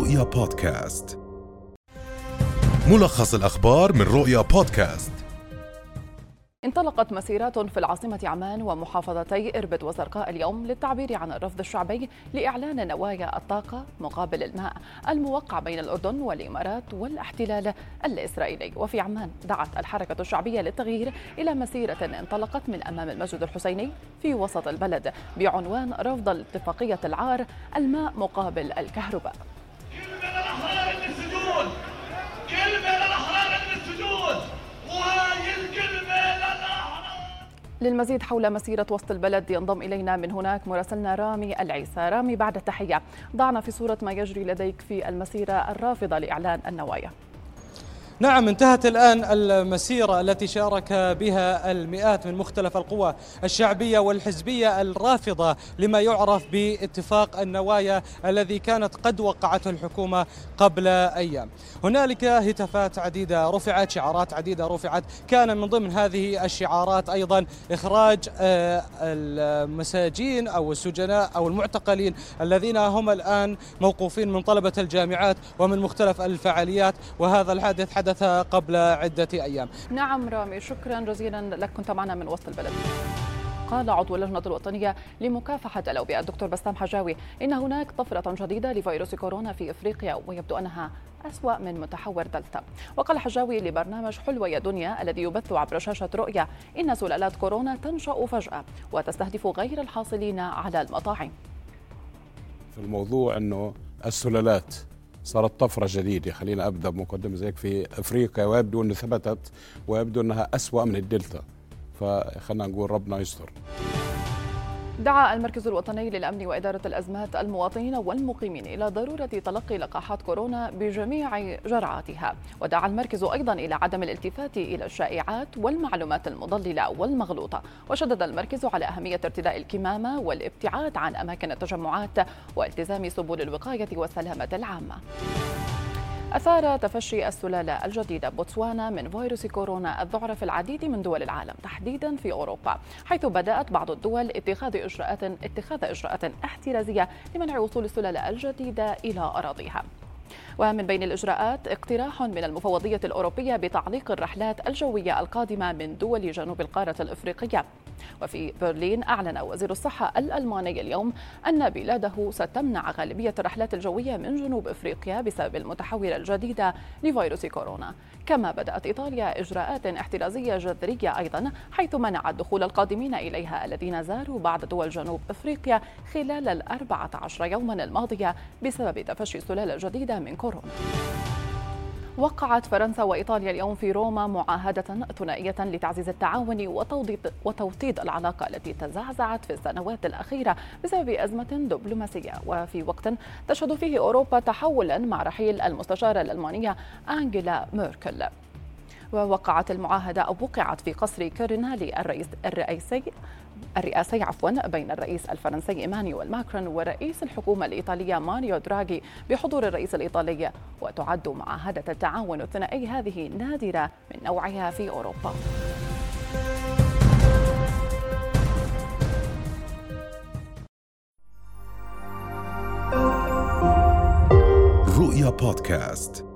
رؤيا بودكاست. ملخص الأخبار من رؤيا بودكاست. انطلقت مسيرات في العاصمة عمان ومحافظتي إربد وزرقاء اليوم للتعبير عن الرفض الشعبي لإعلان نوايا الطاقة مقابل الماء الموقع بين الأردن والإمارات والاحتلال الإسرائيلي. وفي عمان دعت الحركة الشعبية للتغيير إلى مسيرة انطلقت من أمام المسجد الحسيني في وسط البلد بعنوان رفض الاتفاقية العار الماء مقابل الكهرباء. للمزيد حول مسيرة وسط البلد ينضم إلينا من هناك مراسلنا رامي العيسى. رامي بعد التحية. ضعنا في صورة ما يجري لديك في المسيرة الرافضة لإعلان النوايا. نعم انتهت الآن المسيرة التي شارك بها المئات من مختلف القوى الشعبية والحزبية الرافضة لما يعرف باتفاق النوايا الذي كانت قد وقعته الحكومة قبل أيام. هنالك هتافات عديدة رفعت شعارات عديدة رفعت. كان من ضمن هذه الشعارات أيضا إخراج آه، المساجين أو السجناء أو المعتقلين الذين هم الآن موقوفين من طلبة الجامعات ومن مختلف الفعاليات. وهذا الحادث حدث قبل عدة أيام. نعم رامي شكرا جزيلا لك كنت معنا من وسط البلد. قال عضو اللجنة الوطنية لمكافحة الأوبئة الدكتور بسام حجاوي إن هناك طفرة جديدة لفيروس كورونا في إفريقيا ويبدو أنها أسوأ من متحور دلتا. وقال حجاوي لبرنامج حلوة يا دنيا الذي يبث عبر شاشة رؤيا إن سلالات كورونا تنشأ فجأة وتستهدف غير الحاصلين على المطاعم. في الموضوع أنه السلالات صارت طفرة جديدة. خلينا أبدأ بمقدمة زيك في أفريقيا. ويبدو إنه ثبتت ويبدو إنها أسوأ من الدلتا. فخلينا نقول ربنا يستر. دعا المركز الوطني للأمن وإدارة الأزمات المواطنين والمقيمين إلى ضرورة تلقي لقاحات كورونا بجميع جرعاتها. ودعا المركز أيضا إلى عدم الالتفات إلى الشائعات والمعلومات المضللة والمغلوطة. وشدد المركز على أهمية ارتداء الكمامة والابتعاد عن أماكن التجمعات والتزام سبل الوقاية والسلامة العامة. أثار تفشي السلالة الجديدة بوتسوانا من فيروس كورونا الذعر في العديد من دول العالم تحديدا في أوروبا حيث بدأت بعض الدول اتخاذ إجراءات اتخاذ إجراءات احترازية لمنع وصول السلالة الجديدة إلى أراضيها. ومن بين الإجراءات اقتراح من المفوضية الأوروبية بتعليق الرحلات الجوية القادمة من دول جنوب القارة الإفريقية. وفي برلين أعلن وزير الصحة الألماني اليوم أن بلاده ستمنع غالبية الرحلات الجوية من جنوب إفريقيا بسبب المتحورة الجديدة لفيروس كورونا. كما بدأت إيطاليا إجراءات احترازية جذرية أيضا حيث منعت دخول القادمين إليها الذين زاروا بعض دول جنوب إفريقيا خلال الأربعة عشر يوما الماضية بسبب تفشي سلالة جديدة من كورونا. وقعت فرنسا وإيطاليا اليوم في روما معاهدة ثنائية لتعزيز التعاون وتوطيد العلاقة التي تزعزعت في السنوات الأخيرة بسبب أزمة دبلوماسية. وفي وقت تشهد فيه أوروبا تحولا مع رحيل المستشاره الالمانيه أنجيلا ميركل. ووقعت المعاهدة أو وقعت في قصر كيرنا للرئيس الرئيسي الرئاسي عفوا بين الرئيس الفرنسي إيمانويل ماكرون ورئيس الحكومة الإيطالية ماريو دراغي بحضور الرئيس الإيطالي وتعد معاهده التعاون الثنائي هذه نادرة من نوعها في أوروبا. رؤيا بودكاست